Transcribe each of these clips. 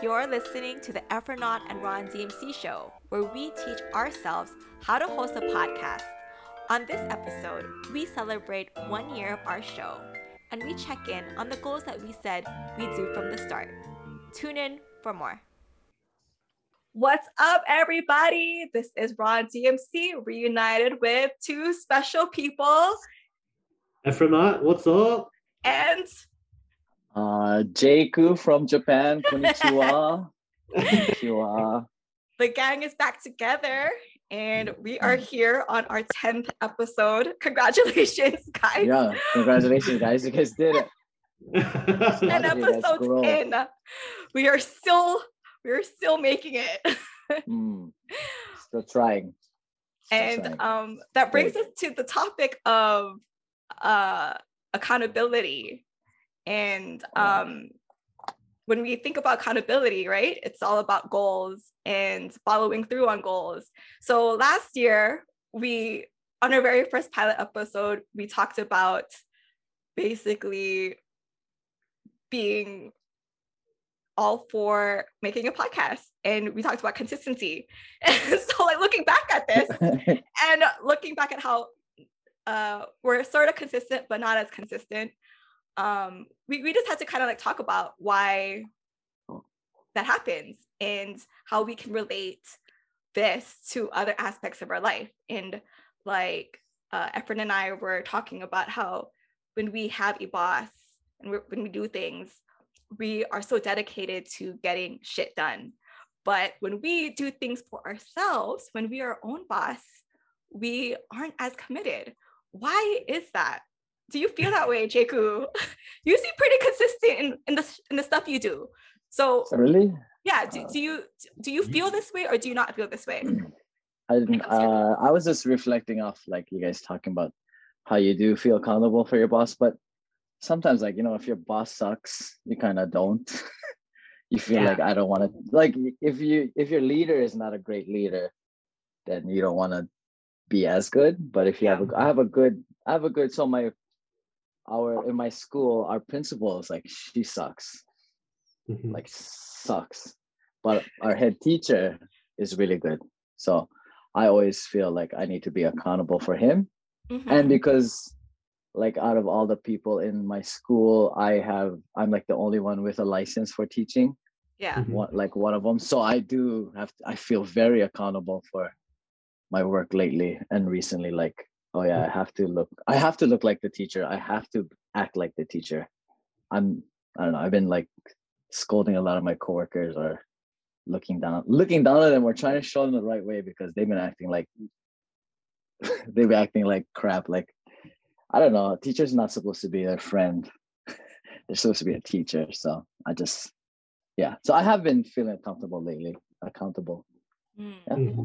You're listening to the Efronaut and Ron DMC show, where we teach ourselves how to host a podcast. On this episode, we celebrate one year of our show, and we check in on the goals that we said we'd do from the start. Tune in for more. What's up, everybody? This is Ron DMC reunited with two special people. Efronaut, what's up? And uh, Jayku from Japan. Konnichiwa. Konnichiwa. The gang is back together and we are here on our 10th episode. Congratulations, guys. Yeah, congratulations, guys. You guys did it. 10 episodes in. We are still we are still making it. mm, still trying. Still and trying. um that brings Great. us to the topic of uh accountability and um, when we think about accountability, right, it's all about goals and following through on goals. So last year, we, on our very first pilot episode, we talked about basically being all for making a podcast and we talked about consistency and so like looking back at this and looking back at how uh, we're sort of consistent but not as consistent um, we, we just had to kind of like talk about why that happens and how we can relate this to other aspects of our life. And like uh, Efren and I were talking about how when we have a boss and when we do things, we are so dedicated to getting shit done. But when we do things for ourselves, when we are our own boss, we aren't as committed. Why is that? Do you feel that way, Jayku? you seem pretty consistent in, in the in the stuff you do. So really, yeah. Do, do you do you feel this way or do you not feel this way? I uh, I was just reflecting off like you guys talking about how you do feel accountable for your boss, but sometimes like you know if your boss sucks, you kind of don't. you feel yeah. like I don't want to like if you if your leader is not a great leader, then you don't want to be as good. But if you yeah. have a I have a good I have a good so my our in my school our principal is like she sucks. Mm-hmm. like sucks. But our head teacher is really good. So i always feel like i need to be accountable for him. Mm-hmm. and because like out of all the people in my school i have i'm like the only one with a license for teaching. Yeah. Mm-hmm. one, like one of them so i do have to, i feel very accountable for my work lately and recently like oh yeah i have to look i have to look like the teacher i have to act like the teacher i'm i don't know i've been like scolding a lot of my coworkers or looking down looking down at them or trying to show them the right way because they've been acting like they've been acting like crap like i don't know teacher's not supposed to be their friend they're supposed to be a teacher so i just yeah so i have been feeling comfortable lately accountable mm. yeah. mm-hmm.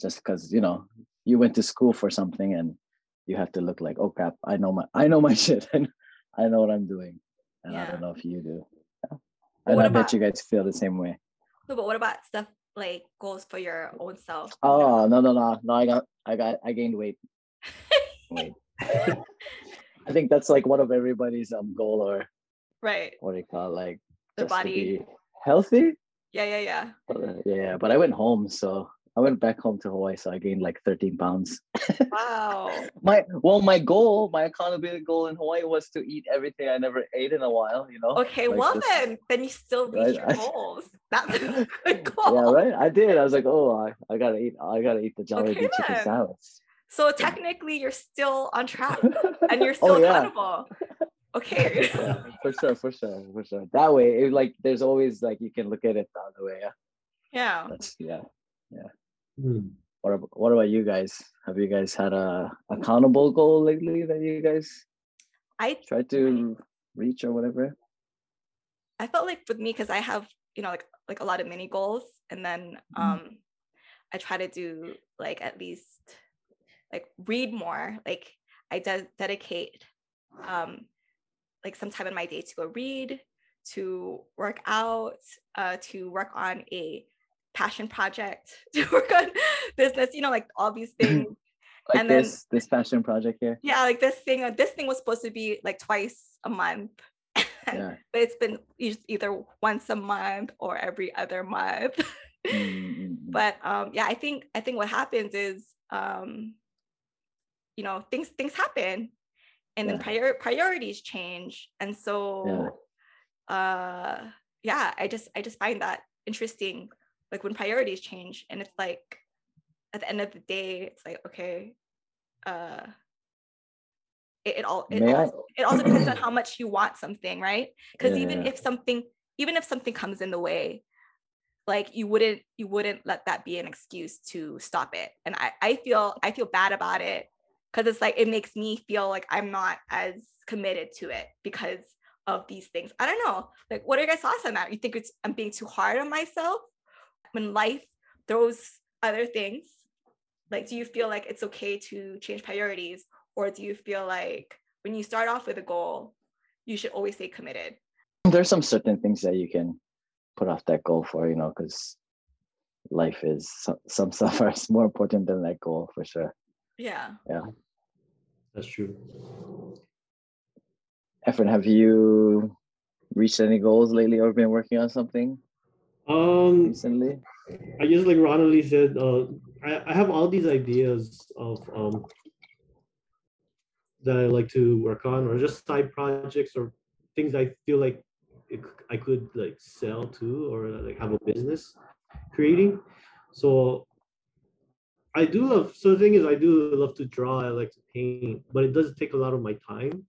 just because you know you went to school for something and you have to look like oh crap i know my i know my shit. And i know what i'm doing. And yeah. i don't know if you do. Yeah. and i about, bet you guys feel the same way. No but what about stuff like goals for your own self? Oh no no no no i got i got i gained weight. Wait. I think that's like one of everybody's um goal or right. what do you call it? like the body. healthy? Yeah yeah yeah. Uh, yeah but i went home so I went back home to Hawaii, so I gained like 13 pounds. Wow. my well, my goal, my accountability goal in Hawaii was to eat everything I never ate in a while, you know. Okay, like well then then you still reach right? your goals. That's a good goal. Yeah, right. I did. I was like, oh, I, I gotta eat I gotta eat the Jollibee okay, chicken salads. So technically you're still on track and you're oh, still oh, yeah. accountable. Okay. yeah, for sure, for sure, for sure. That way, it like there's always like you can look at it the other way. Yeah. Yeah. That's, yeah. Yeah. Hmm. What about, what about you guys? Have you guys had a accountable goal lately that you guys I try to reach or whatever? I felt like with me because I have you know like like a lot of mini goals, and then mm-hmm. um I try to do like at least like read more. Like I de- dedicate um like some time in my day to go read, to work out, uh, to work on a passion project to work on business you know like all these things. Like and this then, this passion project here? Yeah like this thing uh, this thing was supposed to be like twice a month. Yeah. but it's been either once a month or every other month. Mm-mm. but um yeah, I think I think what happens is um you know things things happen and then prior priorities change. And so uh yeah i just i just find that interesting like when priorities change and it's like at the end of the day it's like okay uh it, it all it, May I- also, it also depends on how much you want something right? Because even if something even if something comes in the way like you wouldn't you wouldn't let that be an excuse to stop it. And i i feel i feel bad about it because it's like it makes me feel like i'm not as committed to it because of these things. I don't know. Like what are your guys thoughts on that? You think it's i'm being too hard on myself when life throws other things like do you feel like it's okay to change priorities? Or do you feel like when you start off with a goal you should always stay committed? There's some certain things that you can put off that goal for, you know, because life is some, some stuff is more important than that goal for sure. Yeah. Yeah. That's true. Efren, have you reached any goals lately or been working on something Um, recently? I just like Ronald said, uh, I, I have all these ideas of um, that I like to work on, or just side projects or things I feel like it, I could like sell to or like have a business creating. So I do love. So the thing is, I do love to draw. I like to paint, but it does take a lot of my time,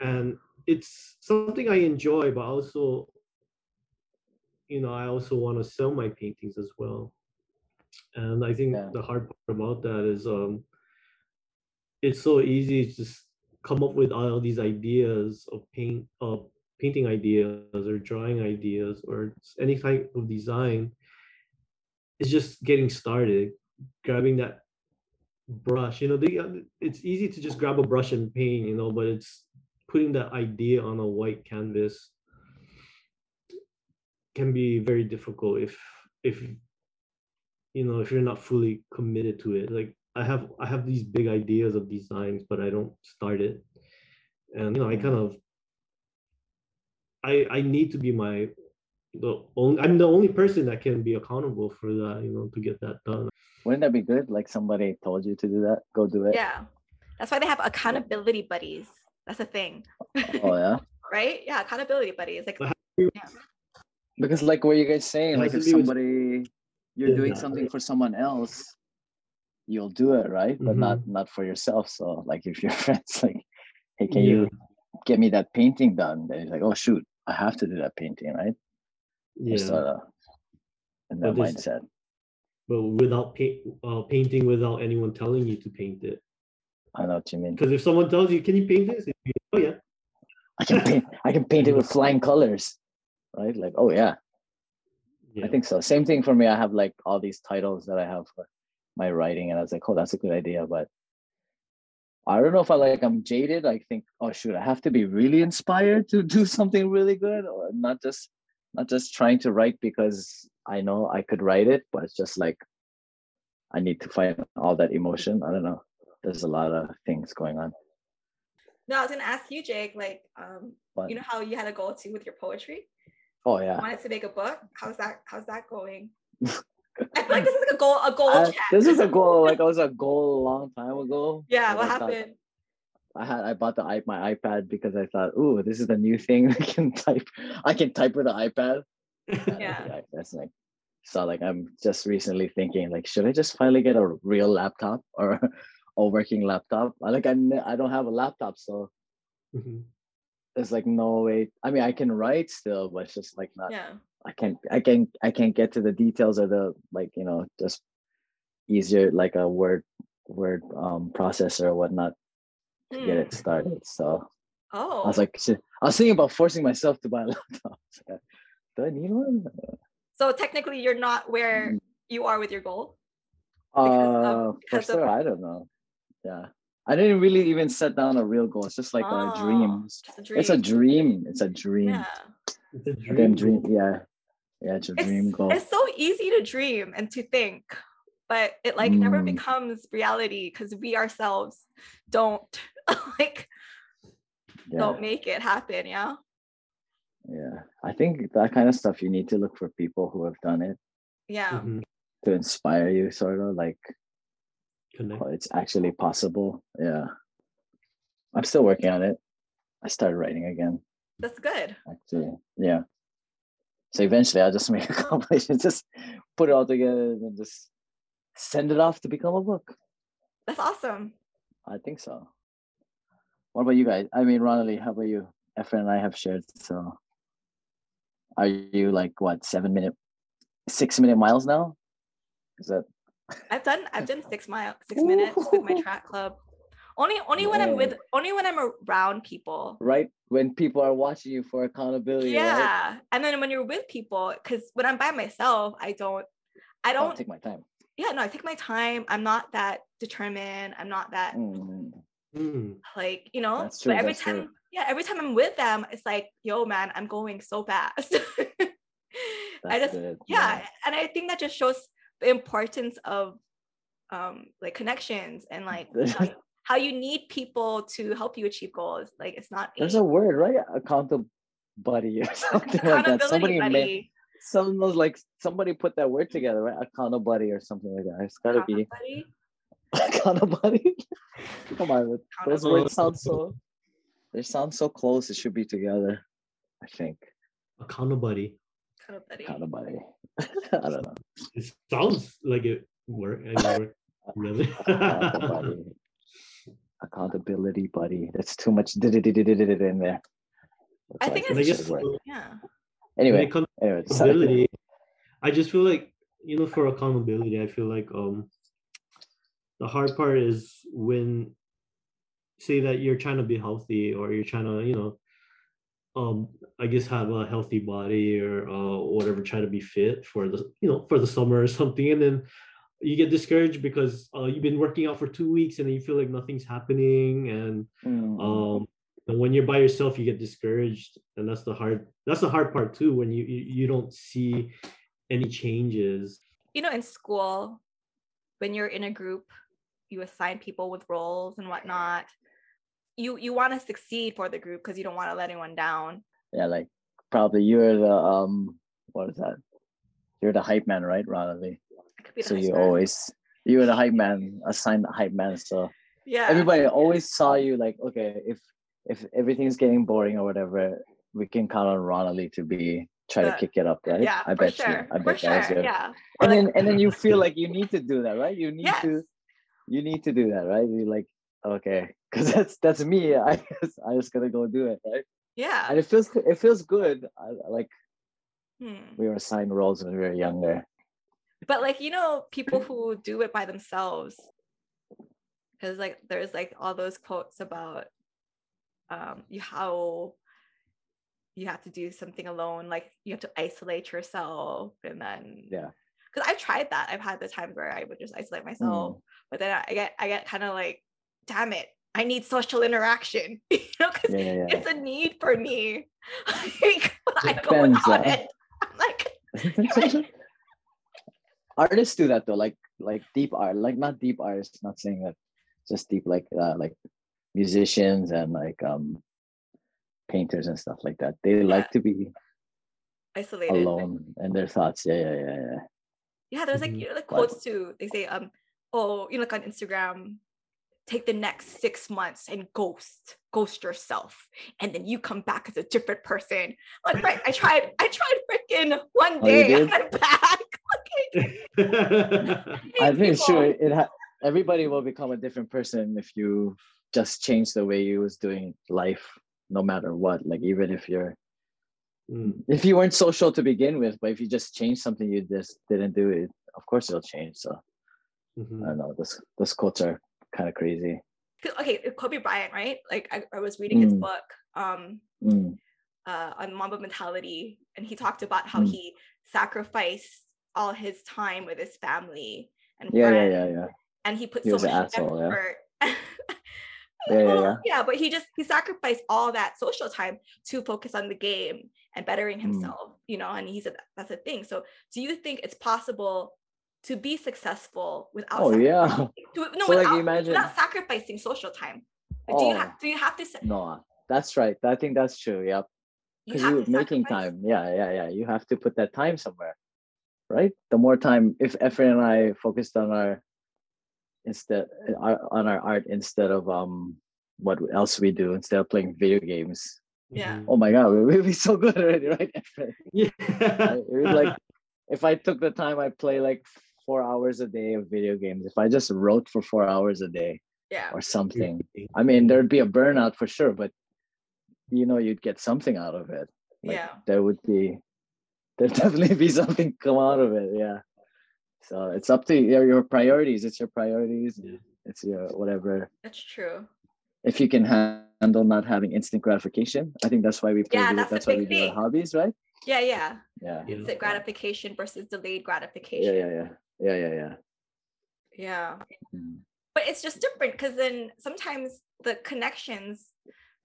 and it's something I enjoy, but also you know, I also want to sell my paintings as well. And I think Yeah. the hard part about that is um it's so easy to just come up with all these ideas of paint of painting ideas or drawing ideas or any type of design. It's just getting started, grabbing that brush. You know, the, uh, it's easy to just grab a brush and paint, you know, but it's putting that idea on a white canvas can be very difficult if if you know if you're not fully committed to it. Like i have i have these big ideas of designs but i don't start it. And you know i kind of i i need to be my the only i'm the only person that can be accountable for that you know to get that done. Wouldn't that be good? Like somebody told you to do that, go do it. yeah. That's why they have accountability buddies. That's a thing. Oh yeah. right? Yeah accountability buddies. Like But Because like what you guys saying, like if to be with- somebody you're doing something for someone else, you'll do it, right? But not Mm-hmm. not for yourself. So like if your friends like, hey, can Yeah. you get me that painting done? Then you're like, oh shoot, I have to do that painting, right? yeah Just of in that But mindset. but without paint uh, painting without anyone telling you to paint it I know what you mean. because if someone tells you can you paint this oh yeah I can paint I can paint it with flying colors. Right? Like, oh yeah. yeah I think so. Same thing for me. I have like all these titles that I have for my writing, and I was like, oh, that's a good idea. But I don't know if I like I'm jaded. I think, oh shoot, I have to be really inspired to do something really good, or not just not just trying to write because I know I could write it, but it's just like I need to find all that emotion. I don't know. There's a lot of things going on. no i was gonna ask you jake like um But you know how you had a goal too with your poetry oh you yeah, wanted to make a book how's that how's that going i feel like this is like a goal a goal I- this is a goal. Like it was a goal a long time ago. yeah what I thought- happened I had I bought the i my iPad because I thought, ooh, this is the new thing. I can type. I can type with the iPad. Yeah. that's like so. Like I'm just recently thinking, like, should I just finally get a real laptop or a working laptop? I like I ne- I don't have a laptop, so Mhm. There's like no way. I mean, I can write still, but it's just like not. yeah I can't. I can't. I can't get to the details of the like you know just easier like a word word um processor or whatnot to get Hmm. it started. So. oh I was like, shit. I was thinking about forcing myself to buy a laptop. Like, Do I need one? so technically you're not where Mm. you are with your goal Uh, of- for because of- sure. I don't know. Yeah, I didn't really even set down a real goal. It's just like a dream. Oh, a dream It's a dream. It's a dream. yeah It's a A damn dream. dream. Yeah, yeah. It's a dream goal. it's so easy to dream and to think but it like never Mm. becomes reality because we ourselves don't like Yeah. don't make it happen yeah yeah i think that kind of stuff you need to look for people who have done it Yeah. Mhm. to inspire you sort of like Connect. oh, it's actually possible. Yeah. I'm still working on it. I started writing again. That's good. actually yeah. So eventually i'll just make a compilation just put it all together and just send it off to become a book. That's awesome. i think so. What about you guys? I mean ronald how about you? Efren and i have shared so are you like what seven minute six minute miles now? Is that I've done I've done six mile six minutes with my track club. Only only when I'm with only when I'm around people. right when people are watching you for accountability right? Yeah. And then when you're with people, because when I'm by myself, I don't I I'll don't take my time yeah, no, I take my time. I'm not that determined. I'm not that Mm, Mm. like, you know, That's true, but every that's true. time, yeah, every time I'm with them, it's like, yo, man, I'm going so fast. I just good, yeah and i think that just shows the importance of um like connections and like how, you- how you need people to help you achieve goals. Like it's not there's a word right? Accountable buddy or something like that. Somebody accountability made buddy. someone was like somebody put that word together right? Accountable buddy or something like that. It's gotta be accountability, accountable buddy? Come on those words sound so they sound so close. It should be together i think. Accountable buddy. Accountability. accountable buddy i don't know It sounds like it work. I mean, work. Really? accountable accountability buddy that's too much in there I So think and I it's guess should work. yeah when anyway it comes anyway accountability, I just feel like you know, for accountability, I feel like um the hard part is when say that you're trying to be healthy or you're trying to, you know, um I guess have a healthy body or uh whatever, try to be fit for the you know for the summer or something, and then you get discouraged because uh, you've been working out for two weeks and then you feel like nothing's happening and Mm, um and when you're by yourself you get discouraged and that's the hard that's the hard part too when you you, you don't see any changes. You know in school when you're in a group you assign people with roles and whatnot you you want to succeed for the group because you don't want to let anyone down. Yeah like probably you're the um what is that? You're the hype man right ronald I could be the so you man. always you were the hype man assigned the hype man so yeah. everybody always saw you like okay if if everything's getting boring or whatever we can count on ronald to be try to kick it up right? Yeah i bet sure you i for bet that was sure yeah. And then and then you feel like you need to do that right? You need yes. to you need to do that right? You like okay because that's that's me. I guess i just gotta go do it right? Yeah. And it feels it feels good. I, like Hmm. we were assigned roles when we were younger. But like you know people who do it by themselves because like there's like all those quotes about um you how you have to do something alone like you have to isolate yourself and then Yeah. because i've tried that. I've had the times where i would just isolate myself but then i get i get kind of like damn it i need social interaction you know because yeah yeah, yeah. it's a need for me like i go without it i'm like artists do that though like like deep art like not deep artists not saying that just deep like uh, like musicians and like um painters and stuff like that they like to be isolated alone in their thoughts yeah yeah yeah yeah Yeah, there's like Mhm. you know What? quotes too. They say, um, oh, you know, like on Instagram, take the next six months and ghost, ghost yourself, and then you come back as a different person. Like, right? I tried, I tried freaking one day, did? and I'm back. Like, i think people- sure it ha- everybody will become a different person if you just change the way you was doing life no matter what like even if you're Mm, if you weren't social to begin with, but if you just change something you just didn't do it, of course it'll change. So mhm. I don't know. Those those quotes are kind of crazy. Okay, Kobe Bryant, right? Like I, I was reading his Mm. book, um, Mm, uh, on Mamba mentality, and he talked about how Mm. he sacrificed all his time with his family and yeah, yeah, friends. yeah, yeah, and he put He so much asshole, effort. Yeah, yeah, Well, yeah. yeah, but he just he sacrificed all that social time to focus on the game and bettering Mm. himself, you know. And he said that- that's a thing. So, do you think it's possible to be successful without? Oh yeah. sacrificing- to- no, So, like, imagine- without sacrificing social time. Like, do you Oh have do you have to? sa- no, that's right. I think that's true. Yep. because you, are making time. Yeah, yeah, yeah. You have to put that time somewhere, right? The more time, if Efren and I focused on our instead uh, on our art instead of um what else we do instead of playing video games. Yeah. Oh my god, we would be so good already, right? Efren? Yeah. it was like if I took the time, I play like four hours a day of video games. If I just wrote for four hours a day, yeah, or something. I mean, there'd be a burnout for sure, but you know, you'd get something out of it. Like, yeah, there would be, there'd definitely be something come out of it. Yeah. So it's up to your, your priorities. It's your priorities. Yeah. It's your whatever. That's true. If you can handle not having instant gratification, I think that's why we play. Yeah, that's, that's why we thing. do our hobbies, right? Yeah, yeah. Yeah. Instant gratification versus delayed gratification. Yeah, yeah, yeah, yeah, yeah, yeah. Yeah. Mm but it's just different because then sometimes the connections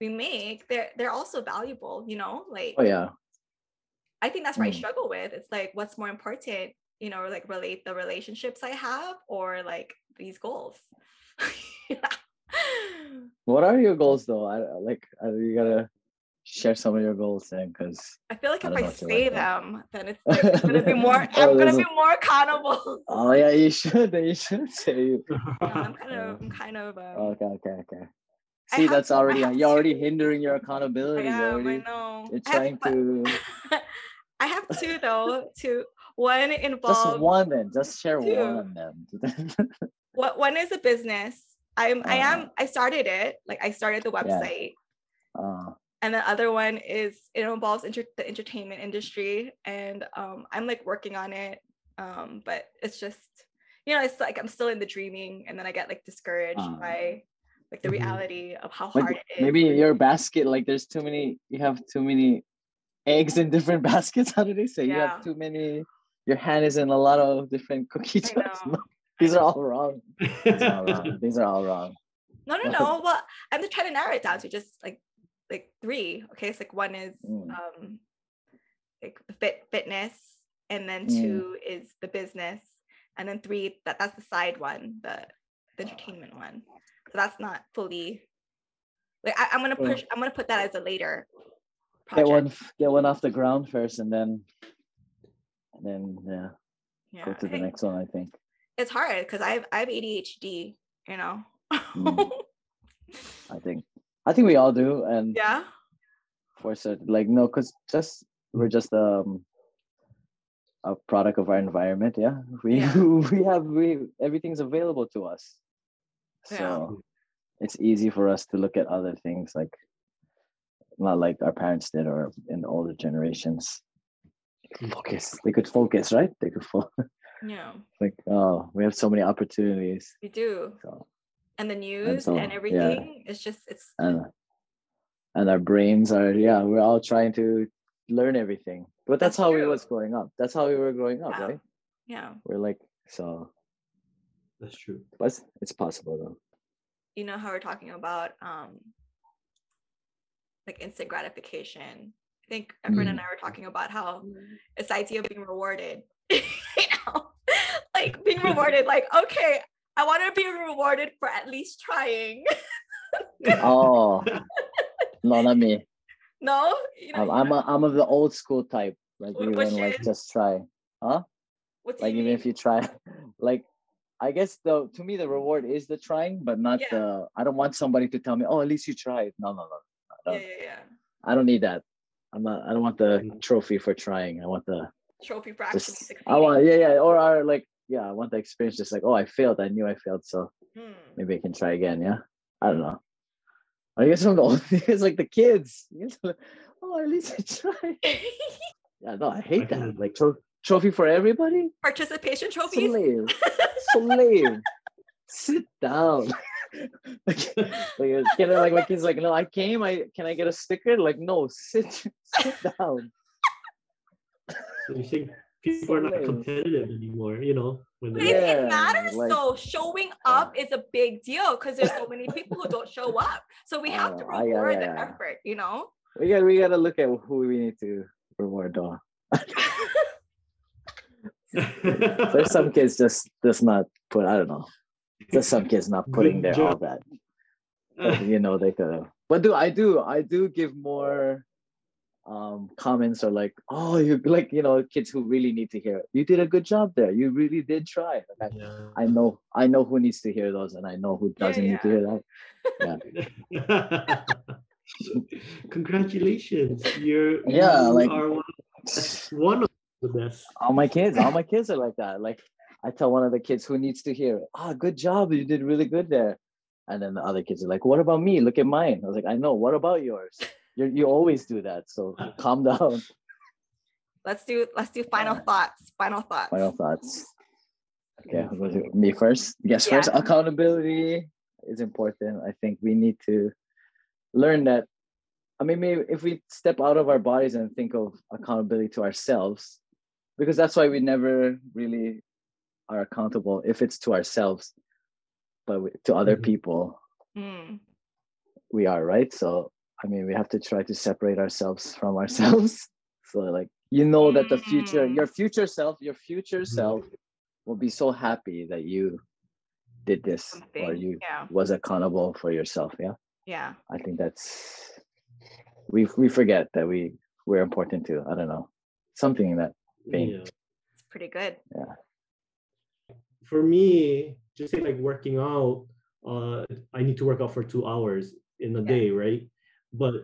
we make they're they're also valuable you know like oh yeah i think that's what mm. i struggle with it's like what's more important you know like relate the relationships i have or like these goals what are your goals though i like you gotta share some of your goals then because I feel like if I, I say like them, then it's, like, gonna be more oh, I'm gonna be more accountable. Oh yeah, you should. You should say. no, I'm kind of I'm kind of um, okay, okay, okay. See, that's already you're already hindering your accountability. I am, already, I know. You're trying I have, to I have two though. Two one involves just one then. Just share two. one then. what one is a business. I'm uh, I am uh-huh. I started it. Like I started the website. Yeah. Uh, and the other one is it involves inter- the entertainment industry and um, i'm like working on it um, but it's just you know it's like i'm still in the dreaming and then i get like discouraged uh, by like the mm-hmm. reality of how hard like, it is. maybe your basket like there's too many you have too many eggs in different baskets how do they say? Yeah. you have too many your hand is in a lot of different cookie jars. these are all wrong. These are all wrong. These are all wrong. No no no. Well i'm just trying to narrow it down to just like like three. Okay, it's like one is mm. um like fit fitness, and then mm. two is the business, and then three that that's the side one, the, the entertainment one. So that's not fully like I, am gonna push. I'm gonna put that as a later. Project. Get one, get one off the ground first, and then, and then yeah, yeah go to the next one. I think it's hard because I have I have ADHD. You know. mm. I think I think we all do, and yeah, for certain, like no, because just we're just um a product of our environment. Yeah, we yeah. we have we everything's available to us, so yeah. it's easy for us to look at other things like not like our parents did or in the older generations. Focus. They could focus, right? They could focus. Yeah. Like oh, we have so many opportunities. We do. So and the news and, so, and everything yeah. it's just it's and, and our brains are yeah we're all trying to learn everything. But that's, that's how true. we was growing up. That's how we were growing up yeah. right? Yeah. We're like so that's true. But it's, it's possible though. You know how we're talking about um like instant gratification? I think Efren mm. and i were talking about how it's the idea of being rewarded. You know? Like being rewarded like okay I want to be rewarded for at least trying. oh, no, not me. No, you know, I'm a, I'm of the old school type. Like what, even like just try, huh? like even mean? if you try, like I guess the to me the reward is the trying, but not yeah. the. I don't want somebody to tell me, oh, at least you tried. No, no, no. Yeah, yeah, yeah. I don't need that. I'm not. I don't want the mm-hmm. trophy for trying. I want the trophy for actually just, succeeding. I want, yeah, yeah, or our like yeah, I want the experience. Just like, oh, I failed. I knew I failed, so hmm. maybe I can try again. Yeah, I don't know. I guess from the old it's like the kids. oh, at least I tried. yeah, no, I hate that. Like tro- trophy for everybody. Participation trophy. So lame. so lame. Sit down. like, like, can I, like my kids like no I came I can I get a sticker like no sit sit down. So you think people are not competitive anymore, you know. When but yeah, it matters like, though. Showing up is a big deal because there's so many people who don't show up. So we have to oh, reward yeah, yeah, the effort, you know. We got we gotta look at who we need to reward though. there's some kids just just not put I don't know. There's some kids not putting their all that. But, you know, they could have. But do I do I do give more um, comments are like, "Oh, you like you know kids who really need to hear. It. You did a good job there. You really did try." Like, I, Yeah. I know, I know who needs to hear those, and I know who doesn't need to hear that. Yeah. Congratulations. You're Yeah, you like- are one of, one of the best. all my kids, all my kids are like that. Like I tell one of the kids who needs to hear, "Ah, good job, you did really good there," and then the other kids are like, "What about me? Look at mine." I was like, "I know. What about yours? You you always do that. So calm down." Let's do let's do final thoughts. Final thoughts. Final thoughts. Okay, me first? Yes, first. Accountability is important. I think we need to learn that. I mean, maybe if we step out of our bodies and think of accountability to ourselves, because that's why we never really are accountable if it's to ourselves, but to other Mhm. people, Mm, we are right. So, I mean, we have to try to separate ourselves from ourselves. So, like, you know that the future, Mm. your future self, your future Mhm. self will be so happy that you did this or you Yeah. was accountable for yourself. Yeah. Yeah. I think that's we we forget that we we're important too. I don't know. Something in that vein. Yeah. It's pretty good. Yeah. For me, just say like working out, uh, I need to work out for two hours in a Yeah. day, right? But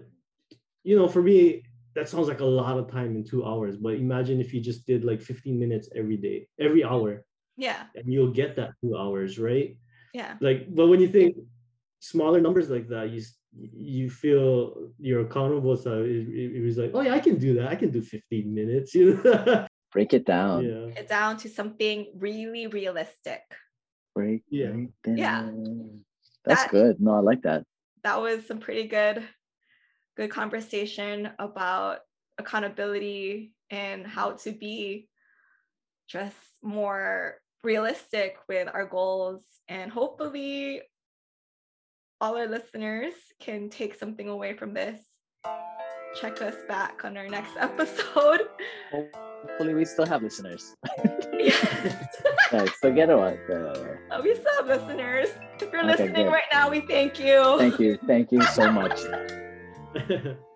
you know, for me, that sounds like a lot of time in two hours. But imagine if you just did like 15 minutes every day, every hour, Yeah. and you'll get that two hours, right? Yeah. like but when you think smaller numbers like that you you feel you're accountable so it, it, it was like oh yeah i can do that i can do 15 minutes you know Break it down. yeah It down to something really realistic. Break, Yeah. break Yeah. That's That- good. No, I like that. That was some pretty good good conversation about accountability and how to be just more realistic with our goals and hopefully all our listeners can take something away from this check us back on our next episode Hopefully, we still have listeners. yes right, so get Uh, we still have listeners if you're Okay, listening good. right now we thank you thank you. Thank you so much. Yeah